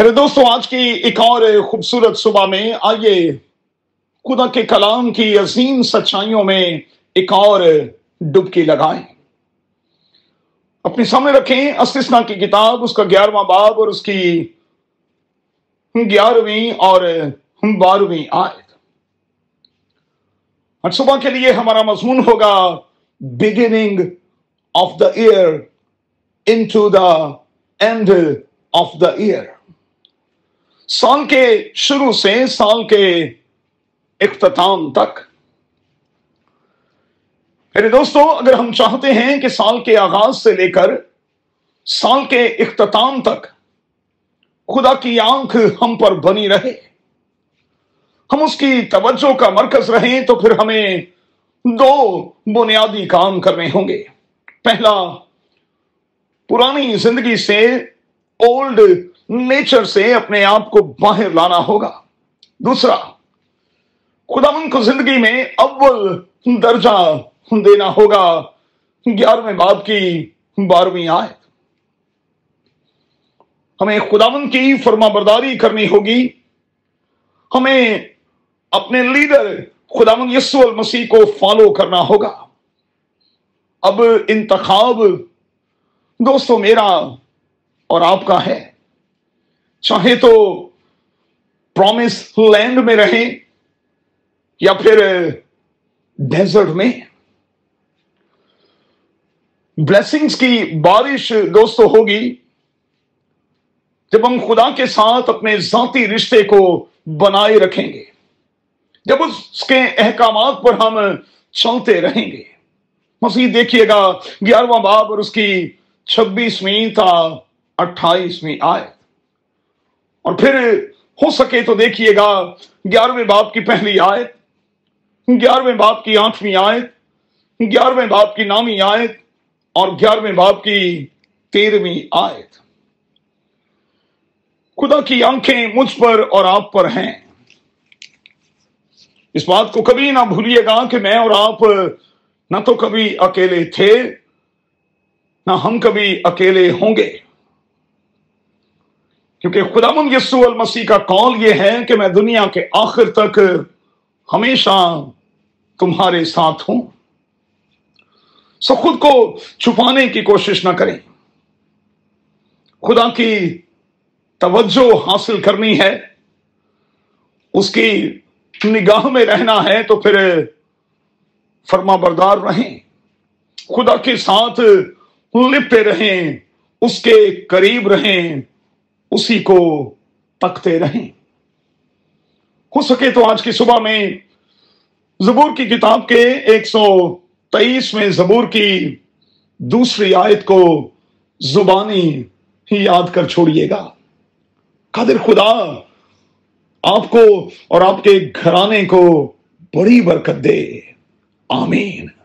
میرے دوستوں آج کی ایک اور خوبصورت صبح میں آئیے خدا کے کلام کی عظیم سچائیوں میں ایک اور ڈبکی لگائیں۔ اپنے سامنے رکھیں استثنا کی کتاب، اس کا گیارہواں باب اور اس کی گیارہویں اور بارہویں آیت۔ آج صبح کے لیے ہمارا مضمون ہوگا beginning of the year into the end of the year سال کے شروع سے سال کے اختتام تک۔ میرے دوستو، اگر ہم چاہتے ہیں کہ سال کے آغاز سے لے کر سال کے اختتام تک خدا کی آنکھ ہم پر بنی رہے، ہم اس کی توجہ کا مرکز رہیں، تو پھر ہمیں دو بنیادی کام کرنے ہوں گے۔ پہلا، پرانی زندگی سے اولڈ نیچر سے اپنے آپ کو باہر لانا ہوگا۔ دوسرا خدا من کو زندگی میں اول درجہ دینا ہوگا۔ گیارہویں باب کی بارہویں آیت۔ ہمیں خداون کی فرما برداری کرنی ہوگی۔ ہمیں اپنے لیڈر خداون یسو المسیح کو فالو کرنا ہوگا۔ اب انتخاب دوستو میرا اور آپ کا ہے۔ چاہے تو پرومس لینڈ میں رہیں یا پھر ڈیزرٹ میں. بلیسنگز کی بارش دوستو ہوگی جب ہم خدا کے ساتھ اپنے ذاتی رشتے کو بنائے رکھیں گے، جب اس کے احکامات پر ہم چلتے رہیں گے۔ مسیح دیکھیے گا گیارہواں باب اور اس کی چھبیسویں تا اٹھائیسویں آئے اور پھر ہو سکے تو دیکھیے گا، گیارہویں باپ کی پہلی آیت، گیارہویں باپ کی آٹھویں آیت، گیارہویں باپ کی نامی آیت اور گیارہویں باپ کی تیرہویں آیت۔ خدا کی آنکھیں مجھ پر اور آپ پر ہیں۔ اس بات کو کبھی نہ بھولیے گا کہ میں اور آپ نہ تو کبھی اکیلے تھے، نہ ہم کبھی اکیلے ہوں گے۔ کیونکہ خدا من یسو المسیح کا قول یہ ہے کہ میں دنیا کے آخر تک ہمیشہ تمہارے ساتھ ہوں۔ سو خود کو چھپانے کی کوشش نہ کریں۔ خدا کی توجہ حاصل کرنی ہے۔ اس کی نگاہ میں رہنا ہے تو پھر فرما بردار رہیں۔ خدا کے ساتھ لپٹے رہیں۔ اس کے قریب رہیں۔ اسی کو تکتے رہیں۔ ہو سکے تو آج کی صبح میں زبور کی کتاب کے ایک سو تیئیس میں زبور کی دوسری آیت کو زبانی ہی یاد کر چھوڑیے گا۔ قادر خدا، آپ کو اور آپ کے گھرانے کو بڑی برکت دے۔ آمین۔